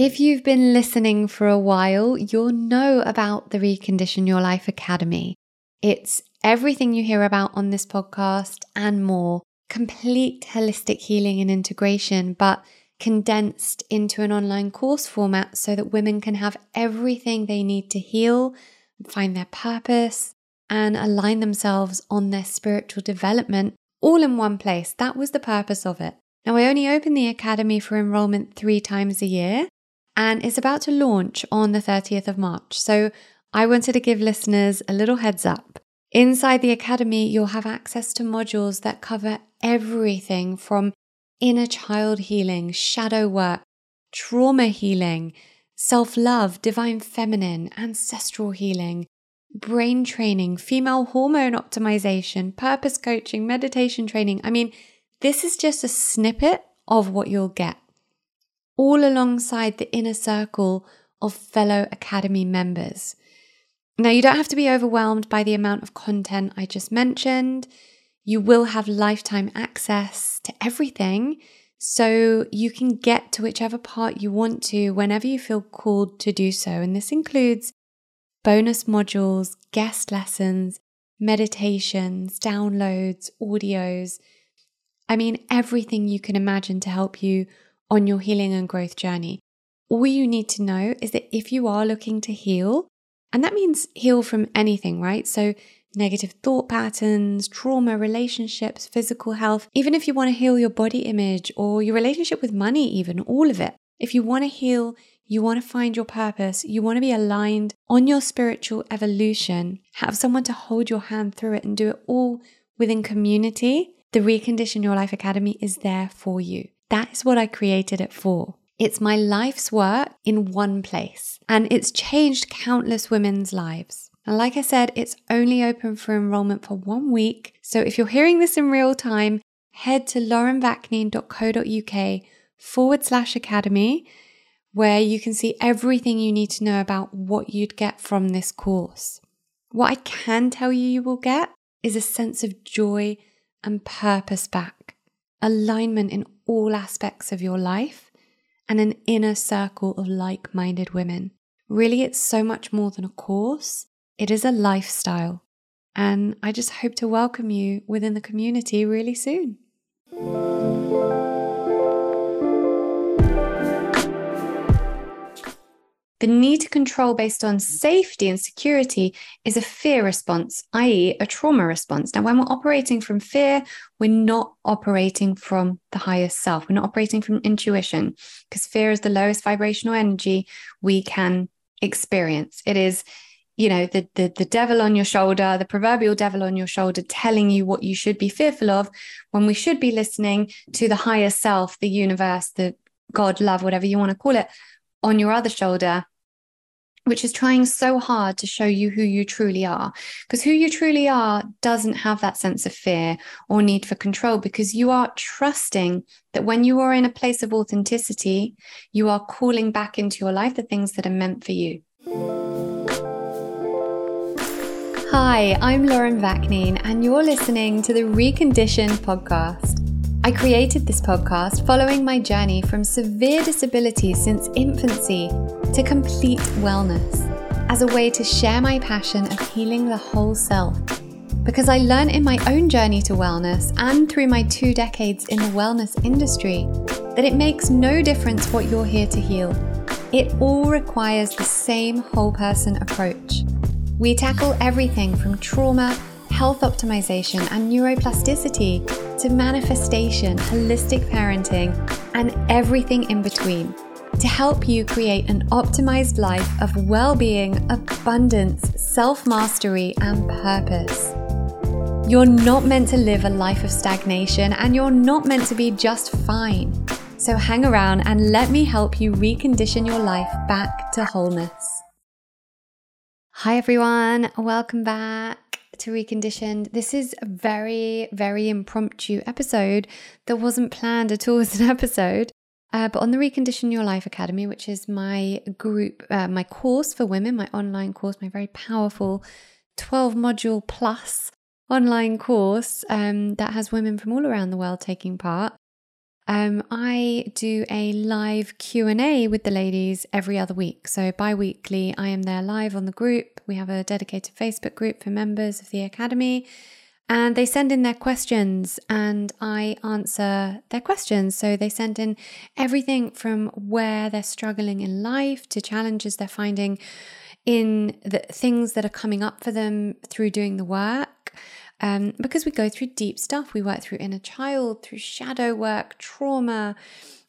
If you've been listening for a while, you'll know about the Recondition Your Life Academy. It's everything you hear about on this podcast and more complete holistic healing and integration, but condensed into an online course format so that women can have everything they need to heal, find their purpose, and align themselves on their spiritual development all in one place. That was the purpose of it. Now, I only open the Academy for enrollment three times a year, and it's about to launch on the 30th of March. So I wanted to give listeners a little heads up. Inside the Academy, you'll have access to modules that cover everything from inner child healing, shadow work, trauma healing, self love, divine feminine, ancestral healing, brain training, female hormone optimization, purpose coaching, meditation training. I mean, this is just a snippet of what you'll get, all alongside the inner circle of fellow Academy members. Now, you don't have to be overwhelmed by the amount of content I just mentioned. You will have lifetime access to everything, so you can get to whichever part you want to whenever you feel called to do so. And this includes bonus modules, guest lessons, meditations, downloads, audios. I mean, everything you can imagine to help you on your healing and growth journey. All you need to know is that if you are looking to heal, and that means heal from anything, right? So, negative thought patterns, trauma, relationships, physical health, even if you want to heal your body image or your relationship with money, even all of it. If you want to heal you want to find your purpose, you want to be aligned on your spiritual evolution, have someone to hold your hand through it and do it all within community, the Recondition Your Life Academy is there for you. That is what I created it for. It's my life's work in one place, and it's changed countless women's lives. And like I said, it's only open for enrollment for one week. So if you're hearing this in real time, head to laurenvaknine.co.uk forward slash academy where you can see everything you need to know about what you'd get from this course. What I can tell you you will get is a sense of joy and purpose back, alignment in all aspects of your life, and an inner circle of like minded women. Really, it's so much more than a course, it is a lifestyle. And I just hope to welcome you within the community really soon. The need to control based on safety and security is a fear response, i.e., a trauma response. Now, when we're operating from fear, we're not operating from the highest self. We're not operating from intuition because fear is the lowest vibrational energy we can experience. It is you know the, the the devil on your shoulder the proverbial devil on your shoulder telling you what you should be fearful of when we should be listening to the higher self the universe the god love whatever you want to call it on your other shoulder which is trying so hard to show you who you truly are. Because who you truly are doesn't have that sense of fear or need for control because you are trusting that when you are in a place of authenticity, you are calling back into your life the things that are meant for you. Hi, I'm Lauren Vaknine, and you're listening to the Reconditioned podcast. I created this podcast following my journey from severe disability since infancy to complete wellness as a way to share my passion of healing the whole self. Because I learned in my own journey to wellness and through my two decades in the wellness industry that it makes no difference what you're here to heal. It all requires the same whole person approach. We tackle everything from trauma, health optimization, and neuroplasticity to manifestation, holistic parenting, and everything in between to help you create an optimized life of well being, abundance, self mastery, and purpose. You're not meant to live a life of stagnation and you're not meant to be just fine. So hang around and let me help you recondition your life back to wholeness. Hi, everyone. Welcome back to Reconditioned. This is a very, very impromptu episode that wasn't planned at all as an episode. Uh, but on the Recondition Your Life Academy, which is my group, uh, my course for women, my online course, my very powerful 12 module plus online course um, that has women from all around the world taking part. Um, I do a live Q&A with the ladies every other week. So bi-weekly, I am there live on the group. We have a dedicated Facebook group for members of the Academy. And they send in their questions and I answer their questions. So they send in everything from where they're struggling in life to challenges they're finding in the things that are coming up for them through doing the work. Um, because we go through deep stuff, we work through inner child, through shadow work, trauma.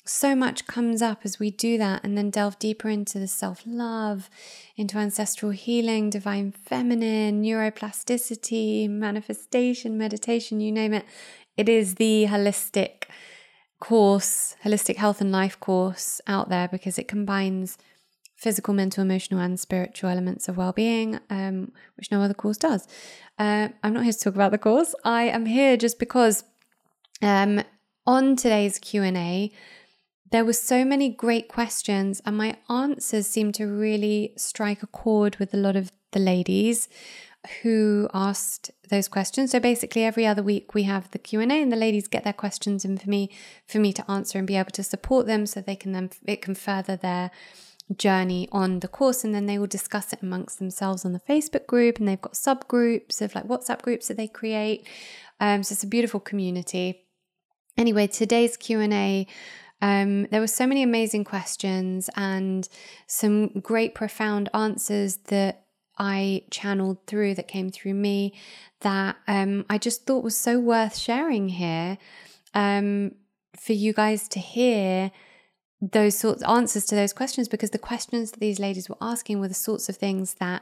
So much comes up as we do that, and then delve deeper into the self love, into ancestral healing, divine feminine, neuroplasticity, manifestation, meditation you name it. It is the holistic course, holistic health and life course out there because it combines physical, mental, emotional, and spiritual elements of well-being, um, which no other course does. Uh, I'm not here to talk about the course. I am here just because um, on today's Q and A, there were so many great questions, and my answers seemed to really strike a chord with a lot of the ladies who asked those questions. So basically every other week we have the Q&A and the ladies get their questions in for me for me to answer and be able to support them so they can then it can further their journey on the course and then they will discuss it amongst themselves on the Facebook group and they've got subgroups of like WhatsApp groups that they create. Um, so it's a beautiful community. Anyway, today's Q&A um, there were so many amazing questions and some great profound answers that I channeled through that came through me that um, I just thought was so worth sharing here um, for you guys to hear those sorts answers to those questions because the questions that these ladies were asking were the sorts of things that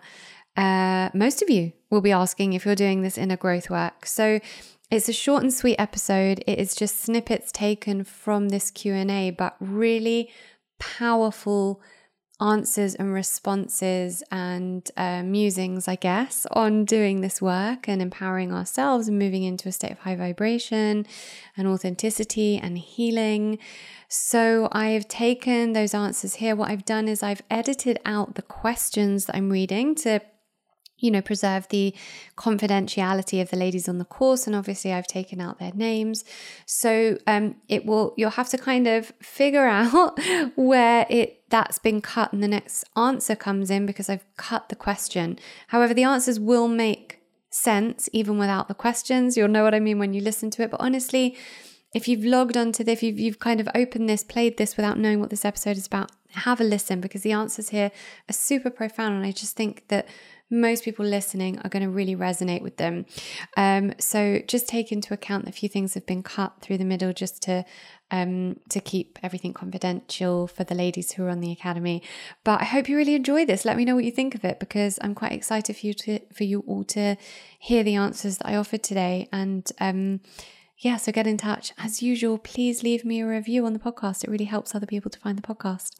uh, most of you will be asking if you're doing this inner growth work. So it's a short and sweet episode. It is just snippets taken from this Q&A, but really powerful answers and responses and uh, musings, I guess, on doing this work and empowering ourselves and moving into a state of high vibration and authenticity and healing. So I've taken those answers here. What I've done is I've edited out the questions that I'm reading to you know, preserve the confidentiality of the ladies on the course. And obviously, I've taken out their names. So um, it will, you'll have to kind of figure out where it that's been cut and the next answer comes in because I've cut the question. However, the answers will make sense even without the questions. You'll know what I mean when you listen to it. But honestly, if you've logged onto this, if you've, you've kind of opened this, played this without knowing what this episode is about, have a listen because the answers here are super profound. And I just think that most people listening are going to really resonate with them. Um, so just take into account a few things have been cut through the middle just to um, to keep everything confidential for the ladies who are on the academy. But I hope you really enjoy this. Let me know what you think of it because I'm quite excited for you to for you all to hear the answers that I offered today. And um, yeah, so get in touch. As usual, please leave me a review on the podcast. It really helps other people to find the podcast.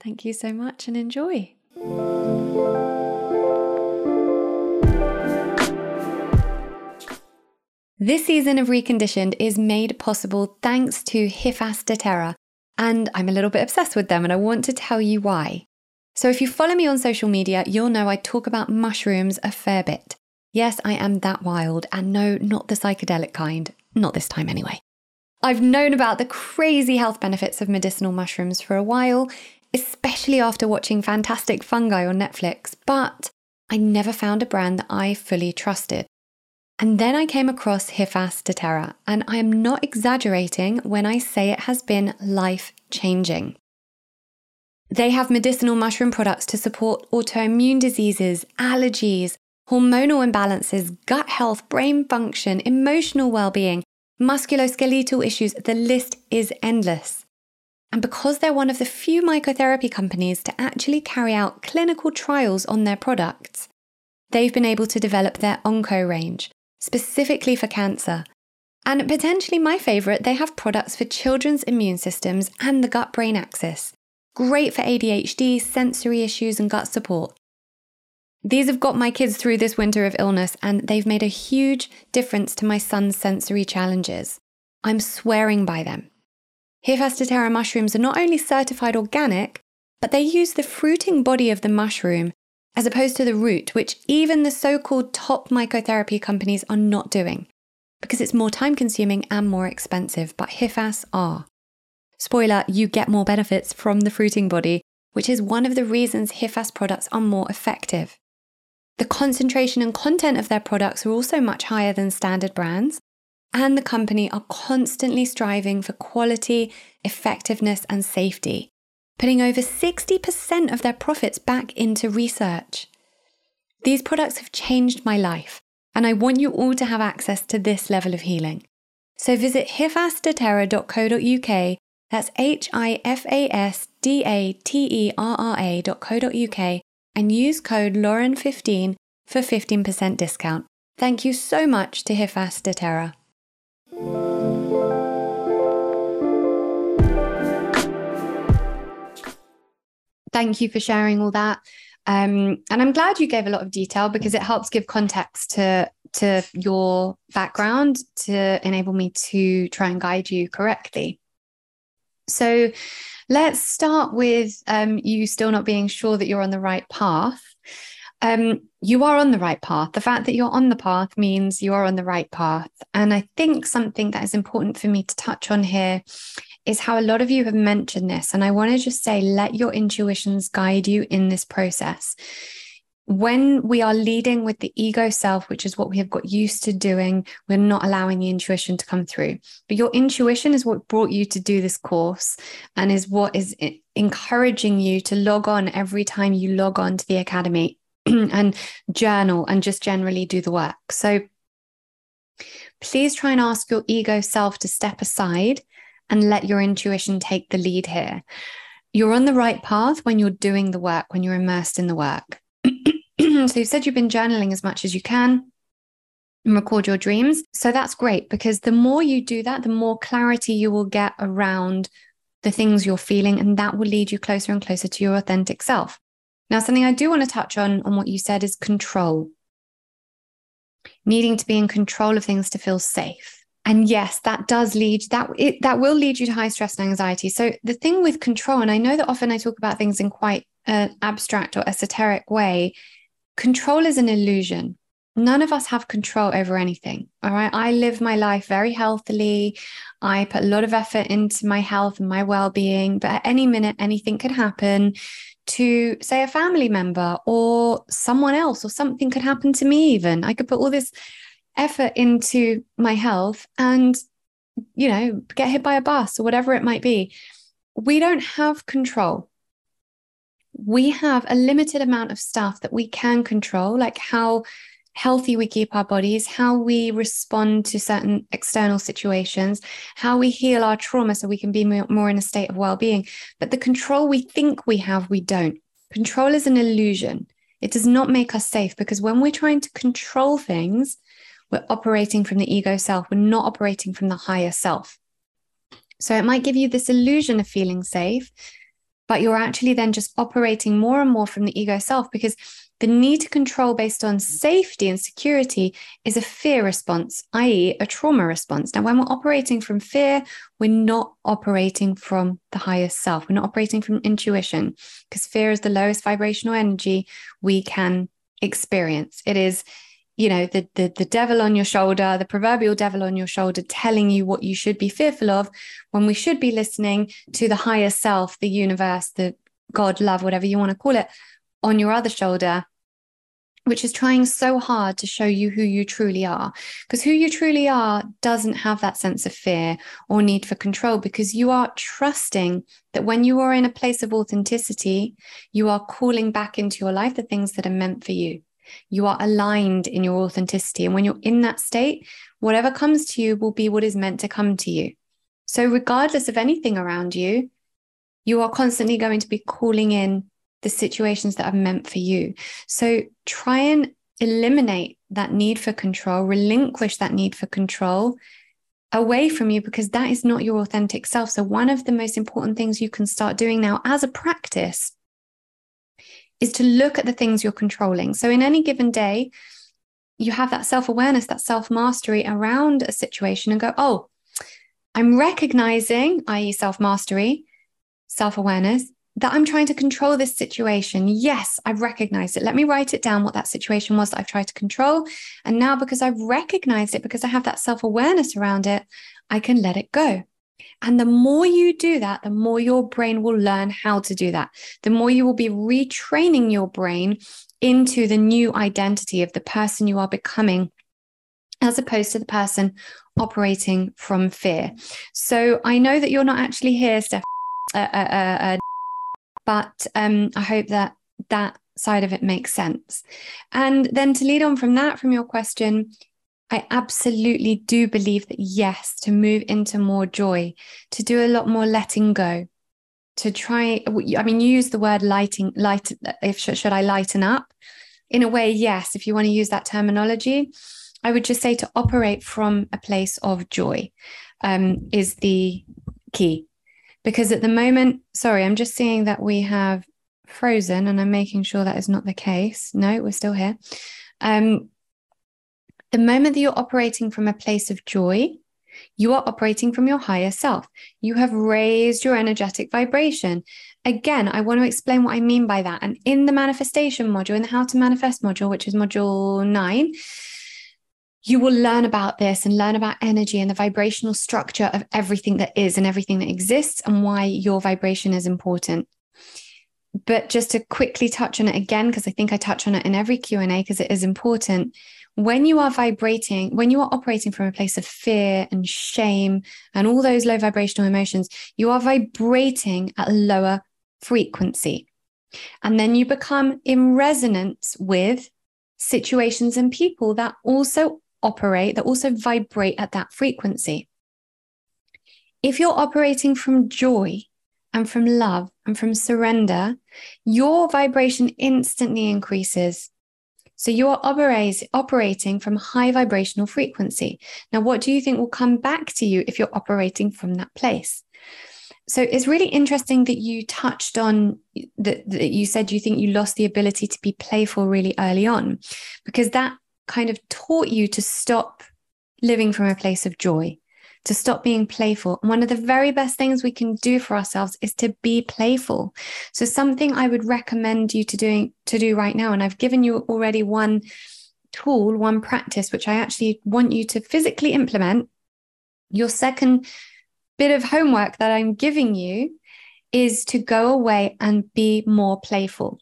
Thank you so much and enjoy. This season of Reconditioned is made possible thanks to Hifas da Terra, and I'm a little bit obsessed with them and I want to tell you why. So, if you follow me on social media, you'll know I talk about mushrooms a fair bit. Yes, I am that wild, and no, not the psychedelic kind. Not this time, anyway. I've known about the crazy health benefits of medicinal mushrooms for a while, especially after watching Fantastic Fungi on Netflix, but I never found a brand that I fully trusted. And then I came across Hifas da Terra, and I am not exaggerating when I say it has been life changing. They have medicinal mushroom products to support autoimmune diseases, allergies, hormonal imbalances, gut health, brain function, emotional well being, musculoskeletal issues. The list is endless. And because they're one of the few mycotherapy companies to actually carry out clinical trials on their products, they've been able to develop their Onco range, specifically for cancer. And potentially my favourite, they have products for children's immune systems and the gut brain axis. Great for ADHD, sensory issues, and gut support. These have got my kids through this winter of illness, and they've made a huge difference to my son's sensory challenges. I'm swearing by them. Hifas da Terra mushrooms are not only certified organic, but they use the fruiting body of the mushroom as opposed to the root, which even the so called top mycotherapy companies are not doing because it's more time consuming and more expensive, but HIFAS are. Spoiler, you get more benefits from the fruiting body, which is one of the reasons HIFAS products are more effective. The concentration and content of their products are also much higher than standard brands, and the company are constantly striving for quality, effectiveness, and safety, putting over 60% of their profits back into research. These products have changed my life, and I want you all to have access to this level of healing. So visit hifasdaterra.co.uk, that's H I F A S D A T E R R A.co.uk, and use code Lauren15 for 15% discount. Thank you so much to Hifas Terra. Thank you for sharing all that. Um, and I'm glad you gave a lot of detail because it helps give context to to your background to enable me to try and guide you correctly. So let's start with um, you still not being sure that you're on the right path. Um, you are on the right path. The fact that you're on the path means you are on the right path. And I think something that is important for me to touch on here is how a lot of you have mentioned this. And I want to just say, let your intuitions guide you in this process when we are leading with the ego self, which is what we have got used to doing, we're not allowing the intuition to come through. But your intuition is what brought you to do this course and is what is encouraging you to log on every time you log on to the academy and journal and just generally do the work. So please try and ask your ego self to step aside and let your intuition take the lead here. You're on the right path when you're doing the work, when you're immersed in the work. so you've said you've been journaling as much as you can and record your dreams. So that's great because the more you do that, the more clarity you will get around the things you're feeling, and that will lead you closer and closer to your authentic self. Now, something I do want to touch on on what you said is control. Needing to be in control of things to feel safe. And yes, that does lead that it, that will lead you to high stress and anxiety. So the thing with control, and I know that often I talk about things in quite an abstract or esoteric way, control is an illusion. None of us have control over anything. All right. I live my life very healthily. I put a lot of effort into my health and my well being, but at any minute, anything could happen to, say, a family member or someone else, or something could happen to me, even. I could put all this effort into my health and, you know, get hit by a bus or whatever it might be. We don't have control we have a limited amount of stuff that we can control, like how healthy we keep our bodies, how we respond to certain external situations, how we heal our trauma so we can be more in a state of well being. But the control we think we have, we don't. Control is an illusion. It does not make us safe because when we're trying to control things, we're operating from the ego self, we're not operating from the higher self. So it might give you this illusion of feeling safe, but you're actually then just operating more and more from the ego self because the need to control based on safety and security is a fear response, i.e., a trauma response. Now, when we're operating from fear, we're not operating from the highest self. We're not operating from intuition because fear is the lowest vibrational energy we can experience. It is you know the, the the devil on your shoulder the proverbial devil on your shoulder telling you what you should be fearful of when we should be listening to the higher self the universe the god love whatever you want to call it on your other shoulder which is trying so hard to show you who you truly are. Because who you truly are doesn't have that sense of fear or need for control because you are trusting that when you are in a place of authenticity you are calling back into your life the things that are meant for you you are aligned in your authenticity. And when you're in that state, whatever comes to you will be what is meant to come to you. So, regardless of anything around you, you are constantly going to be calling in the situations that are meant for you. So, try and eliminate that need for control, relinquish that need for control away from you because that is not your authentic self. So, one of the most important things you can start doing now as a practice is to look at the things you're controlling. So in any given day, you have that self awareness, that self mastery around a situation and go, oh, I'm recognizing, i.e., self mastery, self awareness, that I'm trying to control this situation. Yes, I've recognized it. Let me write it down what that situation was that I've tried to control. And now, because I've recognized it, because I have that self awareness around it, I can let it go. And the more you do that, the more your brain will learn how to do that. The more you will be retraining your brain into the new identity of the person you are becoming, as opposed to the person operating from fear. So I know that you're not actually here, Steph, uh, uh, uh, uh but um, I hope that that side of it makes sense. And then to lead on from that, from your question, I absolutely do believe that yes, to move into more joy, to do a lot more letting go, to try. I mean, you use the word lighting, light. If should I lighten up? In a way, yes. If you want to use that terminology, I would just say to operate from a place of joy um, is the key. Because at the moment, sorry, I'm just seeing that we have frozen and I'm making sure that is not the case. No, we're still here. Um, the moment that you're operating from a place of joy, you are operating from your higher self. You have raised your energetic vibration. Again, I want to explain what I mean by that. And in the manifestation module, in the how to manifest module, which is module nine, you will learn about this and learn about energy and the vibrational structure of everything that is and everything that exists and why your vibration is important but just to quickly touch on it again because i think i touch on it in every q&a because it is important when you are vibrating, when you are operating from a place of fear and shame and all those low vibrational emotions, you are vibrating at a lower frequency. And then you become in resonance with situations and people that also operate, that also vibrate at that frequency. If you're operating from joy and from love and from surrender, your vibration instantly increases so you are operating from high vibrational frequency. Now, what do you think will come back to you if you're operating from that place? So it's really interesting that you touched on that, that you said you think you lost the ability to be playful really early on, because that kind of taught you to stop living from a place of joy to stop being playful. And one of the very best things we can do for ourselves is to be playful. So something I would recommend you to doing to do right now, and I've given you already one tool, one practice, which I actually want you to physically implement. Your second bit of homework that I'm giving you is to go away and be more playful.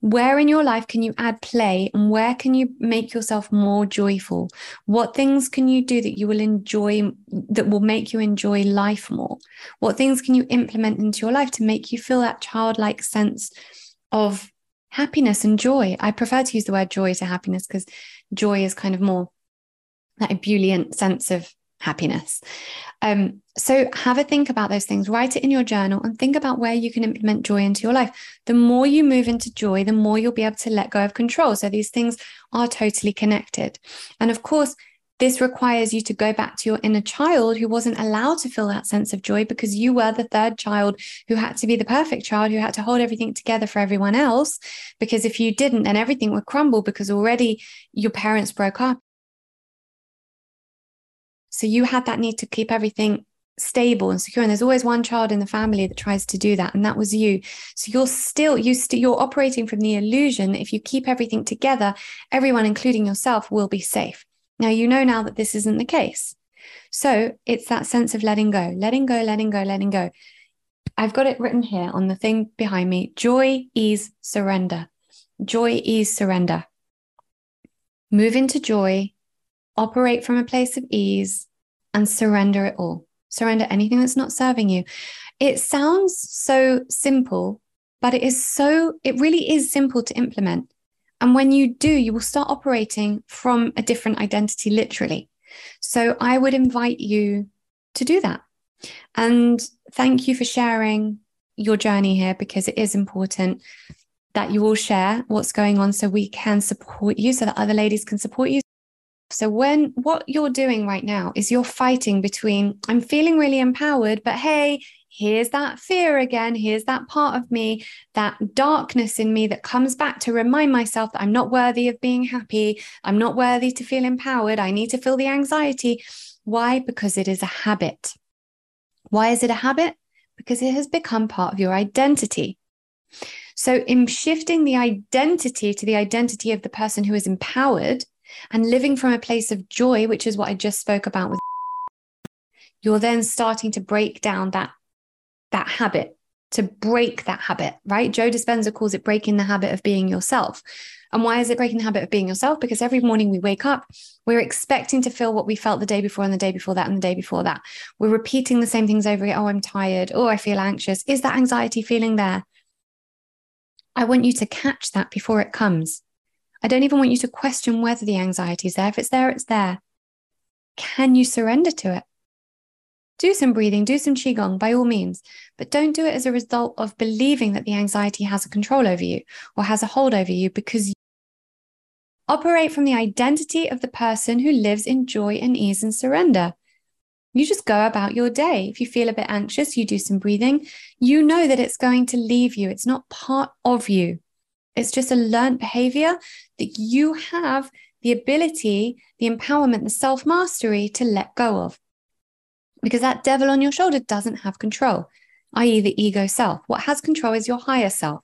Where in your life can you add play and where can you make yourself more joyful? What things can you do that you will enjoy, that will make you enjoy life more? What things can you implement into your life to make you feel that childlike sense of happiness and joy? I prefer to use the word joy to happiness because joy is kind of more that ebullient sense of happiness. Um, so have a think about those things, write it in your journal and think about where you can implement joy into your life. The more you move into joy, the more you'll be able to let go of control. So these things are totally connected. And of course, this requires you to go back to your inner child who wasn't allowed to feel that sense of joy because you were the third child who had to be the perfect child, who had to hold everything together for everyone else. Because if you didn't, then everything would crumble because already your parents broke up so you had that need to keep everything stable and secure. And there's always one child in the family that tries to do that and that was you. So you're still you st- you're operating from the illusion that if you keep everything together everyone including yourself will be safe. Now you know now that this isn't the case. So it's that sense of letting go letting go letting go letting go. I've got it written here on the thing behind me. Joy ease surrender. Joy ease surrender. Move into joy. Operate from a place of ease and surrender it all. Surrender anything that's not serving you. It sounds so simple, but it is so, it really is simple to implement. And when you do, you will start operating from a different identity, literally. So I would invite you to do that. And thank you for sharing your journey here because it is important that you all share what's going on so we can support you, so that other ladies can support you. So, when what you're doing right now is you're fighting between, I'm feeling really empowered, but hey, here's that fear again. Here's that part of me, that darkness in me that comes back to remind myself that I'm not worthy of being happy. I'm not worthy to feel empowered. I need to feel the anxiety. Why? Because it is a habit. Why is it a habit? Because it has become part of your identity. So, in shifting the identity to the identity of the person who is empowered, and living from a place of joy, which is what I just spoke about with you're then starting to break down that that habit to break that habit, right? Joe Dispenza calls it breaking the habit of being yourself. And why is it breaking the habit of being yourself? Because every morning we wake up, we're expecting to feel what we felt the day before and the day before that and the day before that. We're repeating the same things over again. Oh, I'm tired. Oh, I feel anxious. Is that anxiety feeling there? I want you to catch that before it comes. I don't even want you to question whether the anxiety is there. If it's there, it's there. Can you surrender to it? Do some breathing, do some Qigong by all means, but don't do it as a result of believing that the anxiety has a control over you or has a hold over you because you operate from the identity of the person who lives in joy and ease and surrender. You just go about your day. If you feel a bit anxious, you do some breathing. You know that it's going to leave you, it's not part of you. It's just a learned behavior that you have the ability, the empowerment, the self mastery to let go of because that devil on your shoulder doesn't have control, i.e., the ego self. What has control is your higher self.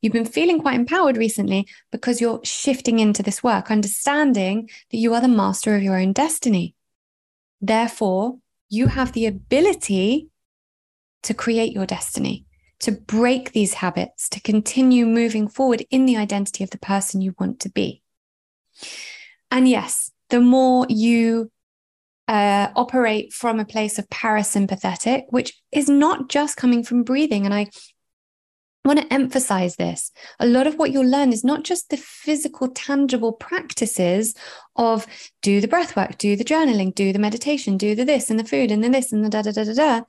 You've been feeling quite empowered recently because you're shifting into this work, understanding that you are the master of your own destiny. Therefore, you have the ability to create your destiny, to break these habits, to continue moving forward in the identity of the person you want to be. And yes, the more you uh, operate from a place of parasympathetic, which is not just coming from breathing. And I want to emphasize this. A lot of what you'll learn is not just the physical, tangible practices of do the breath work, do the journaling, do the meditation, do the this and the food and the this and the da da da da da.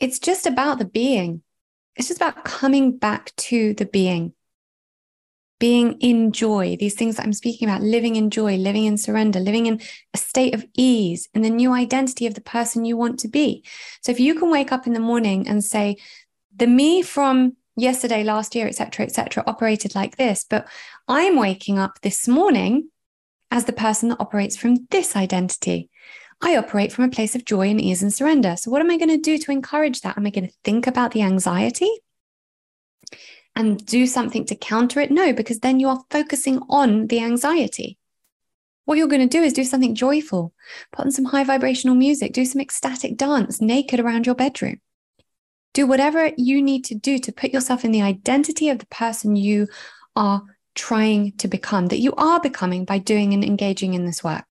It's just about the being. It's just about coming back to the being being in joy, these things that I'm speaking about, living in joy, living in surrender, living in a state of ease, and the new identity of the person you want to be. So if you can wake up in the morning and say, the me from yesterday, last year, etc., etc., operated like this, but I'm waking up this morning as the person that operates from this identity. I operate from a place of joy and ease and surrender. So, what am I going to do to encourage that? Am I going to think about the anxiety? and do something to counter it? No, because then you are focusing on the anxiety. What you're going to do is do something joyful, put on some high vibrational music, do some ecstatic dance naked around your bedroom. Do whatever you need to do to put yourself in the identity of the person you are trying to become, that you are becoming by doing and engaging in this work.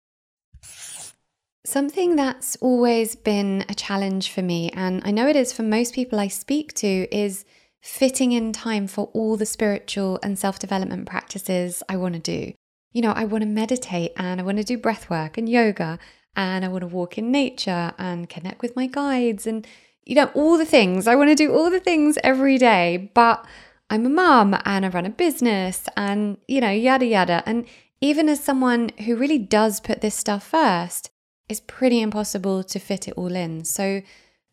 Something that's always been a challenge for me, and I know it is for most people I speak to, is fitting in time for all the spiritual and self development practices I want to do. You know, I want to meditate and I want to do breath work and yoga and I want to walk in nature and connect with my guides and, you know, all the things. I want to do all the things every day, but I'm a mum and I run a business and, you know, yada yada. And even as someone who really does put this stuff first, it's pretty impossible to fit it all in. So,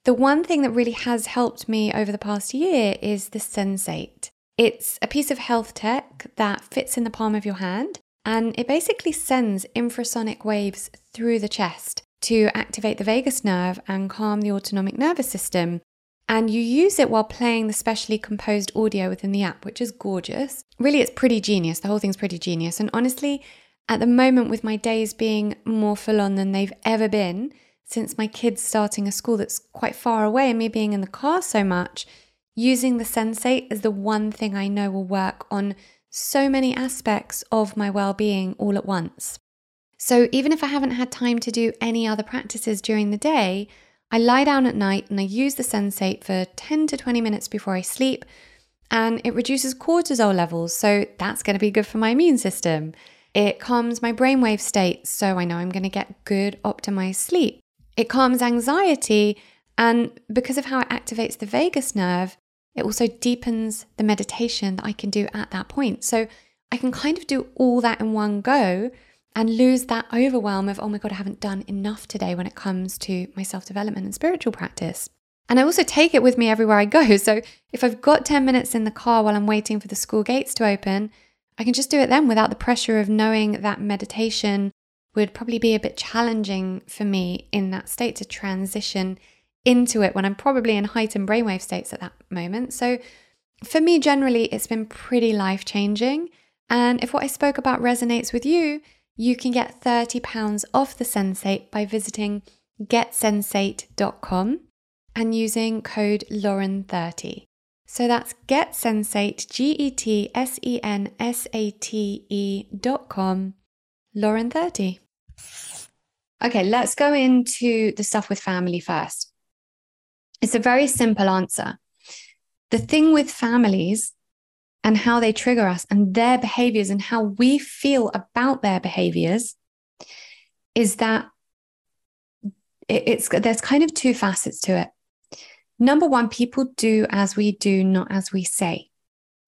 the one thing that really has helped me over the past year is the Sensate. It's a piece of health tech that fits in the palm of your hand and it basically sends infrasonic waves through the chest to activate the vagus nerve and calm the autonomic nervous system. And you use it while playing the specially composed audio within the app, which is gorgeous. Really, it's pretty genius. The whole thing's pretty genius. And honestly, at the moment, with my days being more full on than they've ever been, since my kids starting a school that's quite far away and me being in the car so much, using the Sensate is the one thing I know will work on so many aspects of my well being all at once. So even if I haven't had time to do any other practices during the day, I lie down at night and I use the Sensate for 10 to 20 minutes before I sleep, and it reduces cortisol levels, so that's going to be good for my immune system. It calms my brainwave state, so I know I'm going to get good optimized sleep. It calms anxiety, and because of how it activates the vagus nerve, it also deepens the meditation that I can do at that point. So I can kind of do all that in one go and lose that overwhelm of, oh my God, I haven't done enough today when it comes to my self development and spiritual practice. And I also take it with me everywhere I go. So if I've got 10 minutes in the car while I'm waiting for the school gates to open, I can just do it then without the pressure of knowing that meditation would probably be a bit challenging for me in that state to transition into it when I'm probably in heightened brainwave states at that moment. So for me, generally, it's been pretty life changing. And if what I spoke about resonates with you, you can get £30 off the Sensate by visiting getsensate.com and using code Lauren30. So that's getsensate, G E T S E N S A T E dot com, Lauren30. Okay, let's go into the stuff with family first. It's a very simple answer. The thing with families and how they trigger us and their behaviors and how we feel about their behaviors is that it's there's kind of two facets to it. Number one, people do as we do, not as we say.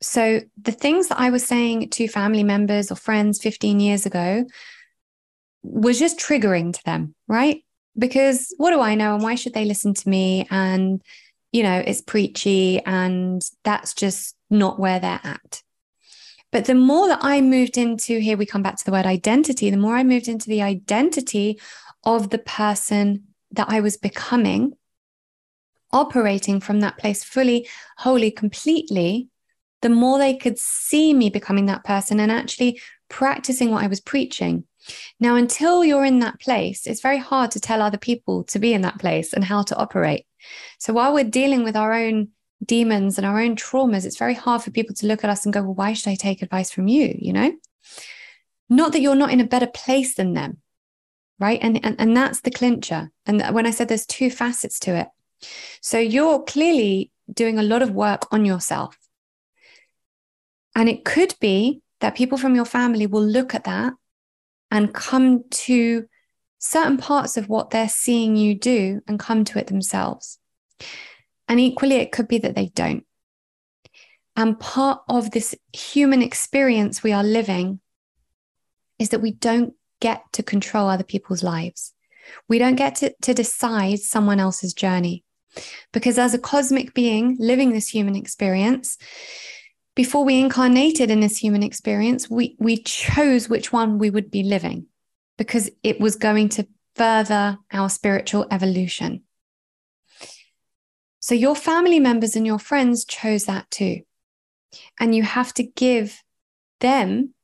So the things that I was saying to family members or friends 15 years ago was just triggering to them, right? Because what do I know and why should they listen to me? And, you know, it's preachy and that's just not where they're at. But the more that I moved into, here we come back to the word identity, the more I moved into the identity of the person that I was becoming, operating from that place fully, wholly, completely, the more they could see me becoming that person and actually practicing what I was preaching. Now, until you're in that place, it's very hard to tell other people to be in that place and how to operate. So while we're dealing with our own demons and our own traumas, it's very hard for people to look at us and go, well, why should I take advice from you? You know? Not that you're not in a better place than them, right? And, and, and that's the clincher. And when I said there's two facets to it. So you're clearly doing a lot of work on yourself. And it could be that people from your family will look at that and come to certain parts of what they're seeing you do and come to it themselves. And equally, it could be that they don't. And part of this human experience we are living is that we don't get to control other people's lives. We don't get to, to decide someone else's journey. Because as a cosmic being living this human experience, before we incarnated in this human experience, we, we chose which one we would be living because it was going to further our spiritual evolution. So your family members and your friends chose that too. And you have to give them,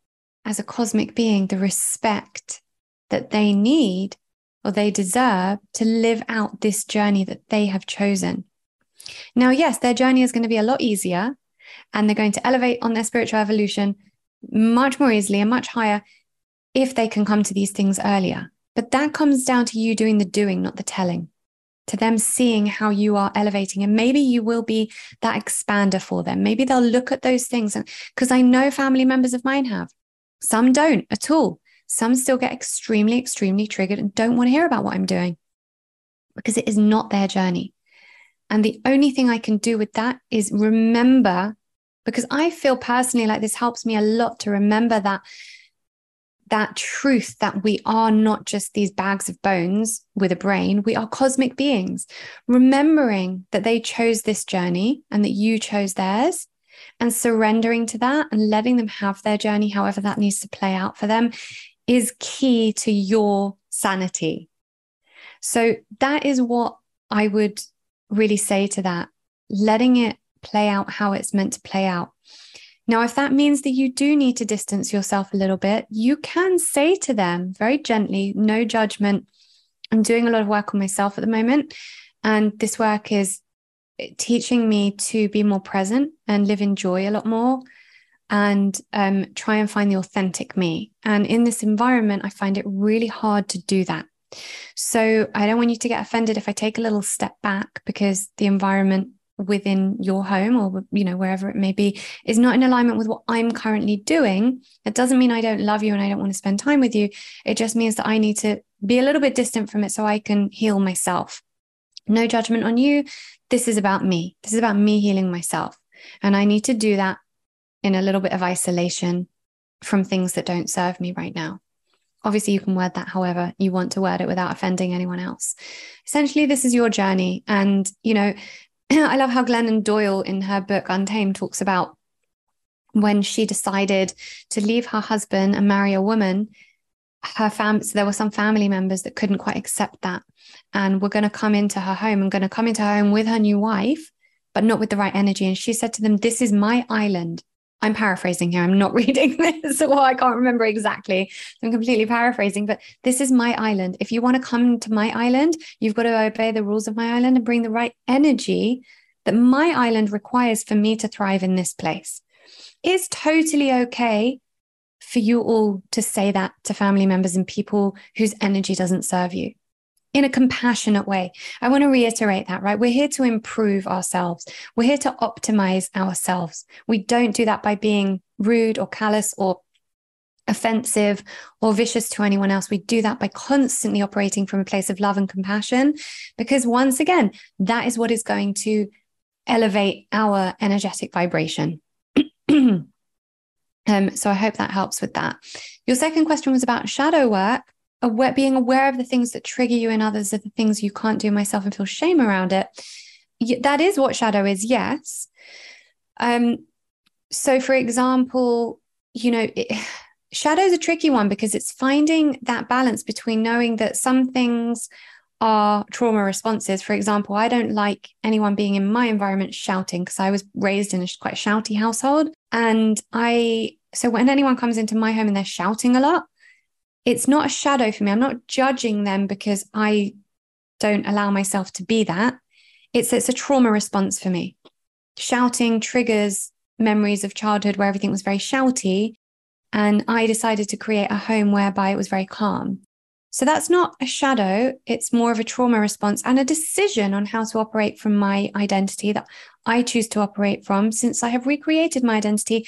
as a cosmic being, the respect that they need or they deserve to live out this journey that they have chosen. Now, yes, their journey is going to be a lot easier and they're going to elevate on their spiritual evolution much more easily and much higher if they can come to these things earlier. But that comes down to you doing the doing, not the telling to them seeing how you are elevating and maybe you will be that expander for them maybe they'll look at those things because i know family members of mine have some don't at all some still get extremely extremely triggered and don't want to hear about what i'm doing because it is not their journey and the only thing i can do with that is remember because i feel personally like this helps me a lot to remember that that truth that we are not just these bags of bones with a brain, we are cosmic beings. Remembering that they chose this journey and that you chose theirs, and surrendering to that and letting them have their journey, however that needs to play out for them, is key to your sanity. So, that is what I would really say to that, letting it play out how it's meant to play out. Now, if that means that you do need to distance yourself a little bit, you can say to them very gently, no judgment. I'm doing a lot of work on myself at the moment. And this work is teaching me to be more present and live in joy a lot more and um, try and find the authentic me. And in this environment, I find it really hard to do that. So I don't want you to get offended if I take a little step back because the environment within your home or you know wherever it may be is not in alignment with what I'm currently doing. That doesn't mean I don't love you and I don't want to spend time with you. It just means that I need to be a little bit distant from it so I can heal myself. No judgment on you. This is about me. This is about me healing myself. And I need to do that in a little bit of isolation from things that don't serve me right now obviously you can word that however you want to word it without offending anyone else essentially this is your journey and you know I love how Glennon Doyle in her book Untamed talks about when she decided to leave her husband and marry a woman. Her fam, so there were some family members that couldn't quite accept that, and were going to come into her home and going to come into her home with her new wife, but not with the right energy. And she said to them, "This is my island. I'm paraphrasing here. I'm not reading this, or I can't remember exactly. I'm completely paraphrasing, but this is my island. If you want to come to my island, you've got to obey the rules of my island and bring the right energy that my island requires for me to thrive in this place. It's totally okay for you all to say that to family members and people whose energy doesn't serve you in a compassionate way. I want to reiterate that, right? We're here to improve ourselves. We're here to optimize ourselves. We don't do that by being rude or callous or offensive or vicious to anyone else. We do that by constantly operating from a place of love and compassion, because once again, that is what is going to elevate our energetic vibration. um, so I hope that helps with that. Your second question was about shadow work aware, being aware of the things that trigger you in others are the things you can't do myself and feel shame around it. That is what shadow is, yes. Um, so, for example, you know, it, shadow is a tricky one because it's finding that balance between knowing that some things are trauma responses. For example, I don't like anyone being in my environment shouting because I was raised in a quite shouty household. And I, so when anyone comes into my home and they're shouting a lot, it's not a shadow for me. I'm not judging them because I don't allow myself to be that. It's it's a trauma response for me. Shouting triggers memories of childhood where everything was very shouty. And I decided to create a home whereby it was very calm. So that's not a shadow, it's more of a trauma response and a decision on how to operate from my identity that I choose to operate from since I have recreated my identity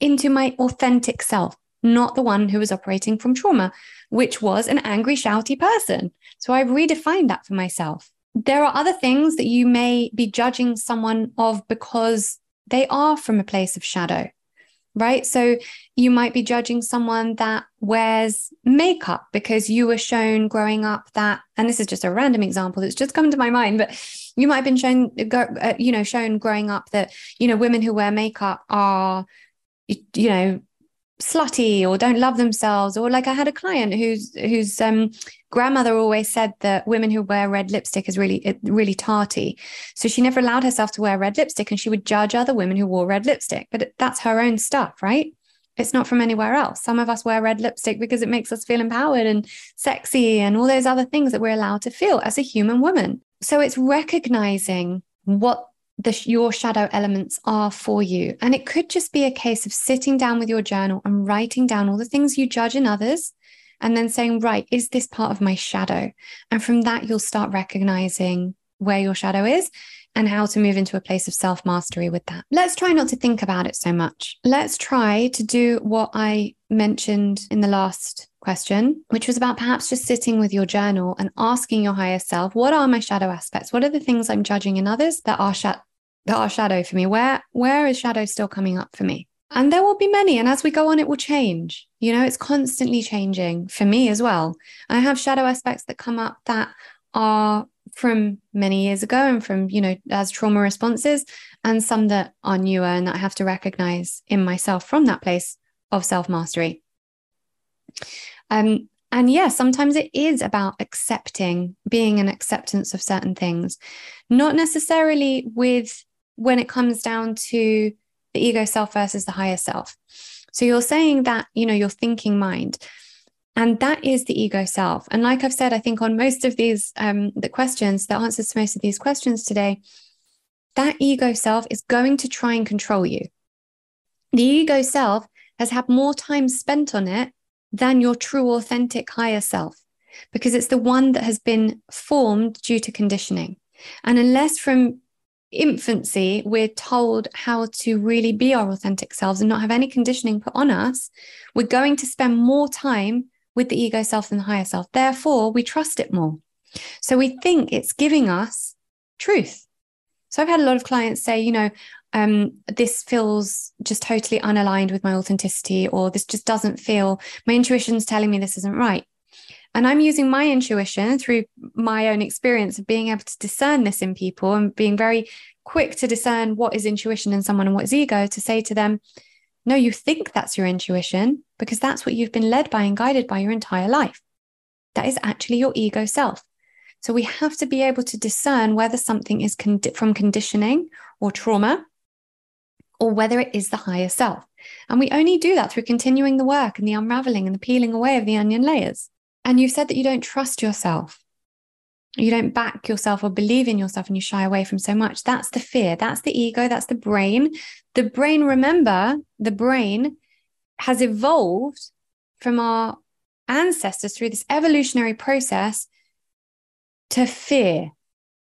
into my authentic self not the one who was operating from trauma, which was an angry, shouty person. So I've redefined that for myself. There are other things that you may be judging someone of because they are from a place of shadow, right? So you might be judging someone that wears makeup because you were shown growing up that, and this is just a random example that's just come to my mind, but you might have been shown, uh, you know, shown growing up that, you know, women who wear makeup are, you know, slutty or don't love themselves or like i had a client whose whose um, grandmother always said that women who wear red lipstick is really really tarty. So she never allowed herself to wear red lipstick and she would judge other women who wore red lipstick but that's her own stuff right? It's not from anywhere else. Some of us wear red lipstick because it makes us feel empowered and sexy and all those other things that we're allowed to feel as a human woman. So it's recognizing what the, your shadow elements are for you. And it could just be a case of sitting down with your journal and writing down all the things you judge in others and then saying, right, is this part of my shadow? And from that, you'll start recognizing where your shadow is and how to move into a place of self mastery with that. Let's try not to think about it so much. Let's try to do what I mentioned in the last question, which was about perhaps just sitting with your journal and asking your higher self, what are my shadow aspects? What are the things I'm judging in others that are that are shadow for me? Where where is shadow still coming up for me? And there will be many. And as we go on, it will change. You know, it's constantly changing for me as well. I have shadow aspects that come up that are from many years ago and from, you know, as trauma responses, and some that are newer and that I have to recognize in myself from that place of self mastery. Um, and yeah, sometimes it is about accepting, being an acceptance of certain things, not necessarily with when it comes down to the ego self versus the higher self. So you're saying that, you know, your thinking mind, and that is the ego self. And like I've said, I think on most of these, um, the questions, the answers to most of these questions today, that ego self is going to try and control you. The ego self has had more time spent on it than your true, authentic higher self, because it's the one that has been formed due to conditioning. And unless from infancy, we're told how to really be our authentic selves and not have any conditioning put on us, we're going to spend more time with the ego self than the higher self. Therefore, we trust it more. So we think it's giving us truth. So I've had a lot of clients say, you know, um, this feels just totally unaligned with my authenticity, or this just doesn't feel, my intuition's telling me this isn't right. And I'm using my intuition through my own experience of being able to discern this in people and being very quick to discern what is intuition in someone and what is ego to say to them, no, you think that's your intuition because that's what you've been led by and guided by your entire life. That is actually your ego self. So we have to be able to discern whether something is con- from conditioning or trauma or whether it is the higher self. And we only do that through continuing the work and the unraveling and the peeling away of the onion layers. And you've said that you don't trust yourself. You don't back yourself or believe in yourself and you shy away from so much. That's the fear. That's the ego. That's the brain. The brain, remember, the brain has evolved from our ancestors through this evolutionary process to fear.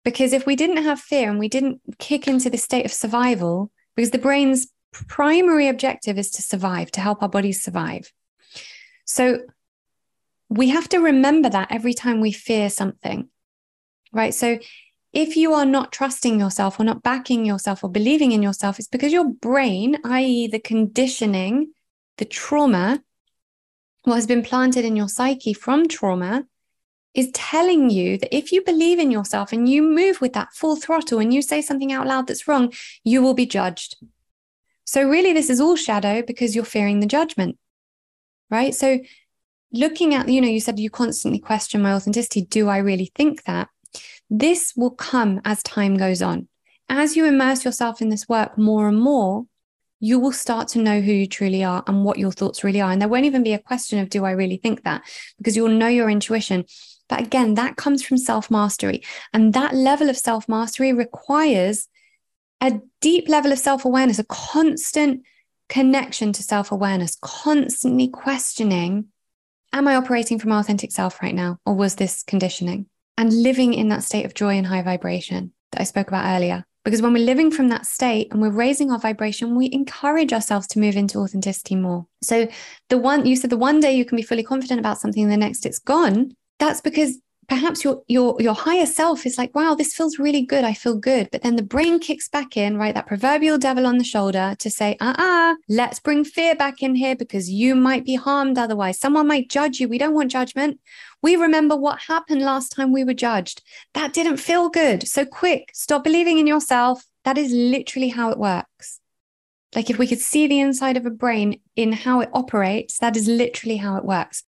Because if we didn't have fear and we didn't kick into the state of survival, because the brain's primary objective is to survive, to help our bodies survive. So we have to remember that every time we fear something, right? So if you are not trusting yourself or not backing yourself or believing in yourself, it's because your brain, i.e., the conditioning, the trauma, what has been planted in your psyche from trauma, is telling you that if you believe in yourself and you move with that full throttle and you say something out loud that's wrong, you will be judged. So, really, this is all shadow because you're fearing the judgment, right? So, looking at, you know, you said you constantly question my authenticity. Do I really think that? This will come as time goes on. As you immerse yourself in this work more and more, you will start to know who you truly are and what your thoughts really are. And there won't even be a question of, do I really think that? Because you'll know your intuition. But again, that comes from self mastery. And that level of self mastery requires a deep level of self awareness, a constant connection to self awareness, constantly questioning Am I operating from my authentic self right now? Or was this conditioning? And living in that state of joy and high vibration that I spoke about earlier. Because when we're living from that state and we're raising our vibration, we encourage ourselves to move into authenticity more. So, the one you said, the one day you can be fully confident about something, the next it's gone. That's because perhaps your your your higher self is like wow this feels really good i feel good. But then the brain kicks back in right that proverbial devil on the shoulder to say uh-uh let's bring fear back in here because you might be harmed otherwise. Someone might judge you. We don't want judgment. We remember what happened last time we were judged. That didn't feel good. So quick stop believing in yourself. That is literally how it works. Like if we could see the inside of a brain in how it operates that is literally how it works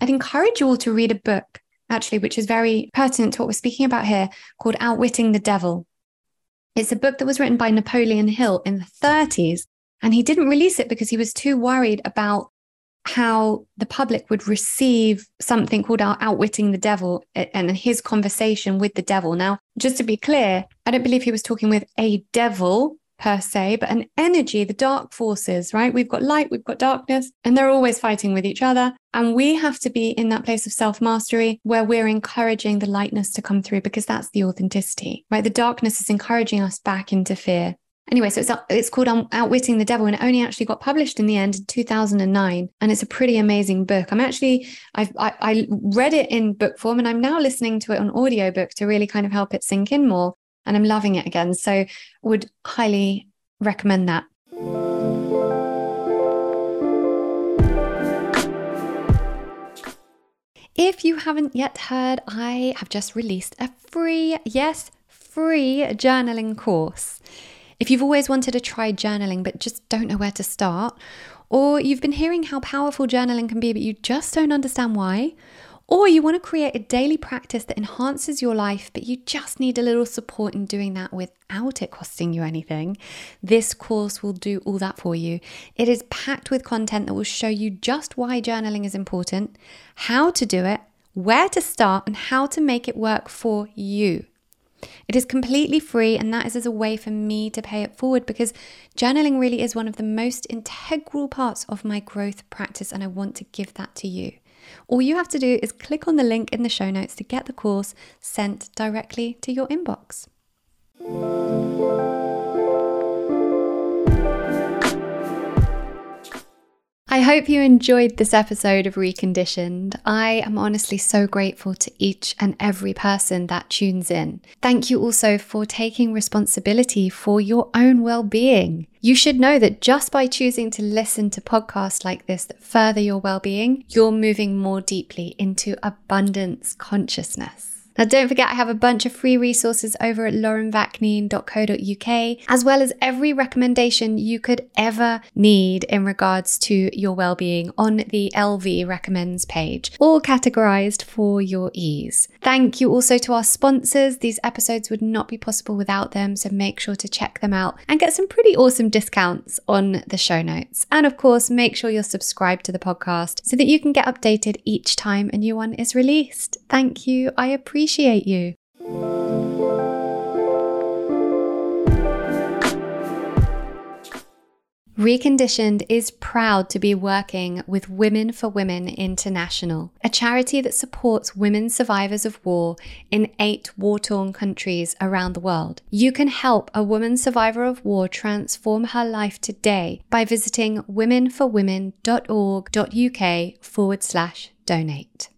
i'd encourage you all to read a book actually, which is very pertinent to what we're speaking about here, called Outwitting the Devil. It's a book that was written by Napoleon Hill in the 30s, and he didn't release it because he was too worried about how the public would receive something called Outwitting the Devil and his conversation with the devil. Now, just to be clear, I don't believe he was talking with a devil per se, but an energy, the dark forces, right? We've got light, we've got darkness, and they're always fighting with each other. And we have to be in that place of self mastery where we're encouraging the lightness to come through because that's the authenticity, right? The darkness is encouraging us back into fear. Anyway, so it's it's called um, Outwitting the Devil, and it only actually got published in the end in 2009, and it's a pretty amazing book. I'm actually I've I, I read it in book form, and I'm now listening to it on audiobook to really kind of help it sink in more and I'm loving it again. So would highly recommend that. If you haven't yet heard, I have just released a free, yes, free journaling course. If you've always wanted to try journaling but just don't know where to start, or you've been hearing how powerful journaling can be but you just don't understand why, or you want to create a daily practice that enhances your life, but you just need a little support in doing that without it costing you anything, this course will do all that for you. It is packed with content that will show you just why journaling is important, how to do it, where to start, and how to make it work for you. It is completely free, and that is as a way for me to pay it forward because journaling really is one of the most integral parts of my growth practice, and I want to give that to you. All you have to do is click on the link in the show notes to get the course sent directly to your inbox. I hope you enjoyed this episode of Reconditioned. I am honestly so grateful to each and every person that tunes in. Thank you also for taking responsibility for your own well being. You should know that just by choosing to listen to podcasts like this that further your well being, you're moving more deeply into abundance consciousness. Now, don't forget, I have a bunch of free resources over at laurenvaknine.co.uk, as well as every recommendation you could ever need in regards to your well-being on the LV Recommends page, all categorized for your ease. Thank you also to our sponsors. These episodes would not be possible without them, so make sure to check them out and get some pretty awesome discounts on the show notes. And of course, make sure you're subscribed to the podcast so that you can get updated each time a new one is released. Thank you. I appreciate you. Reconditioned is proud to be working with Women for Women International, a charity that supports women survivors of war in eight war torn countries around the world. You can help a woman survivor of war transform her life today by visiting womenforwomen.org.uk forward slash donate.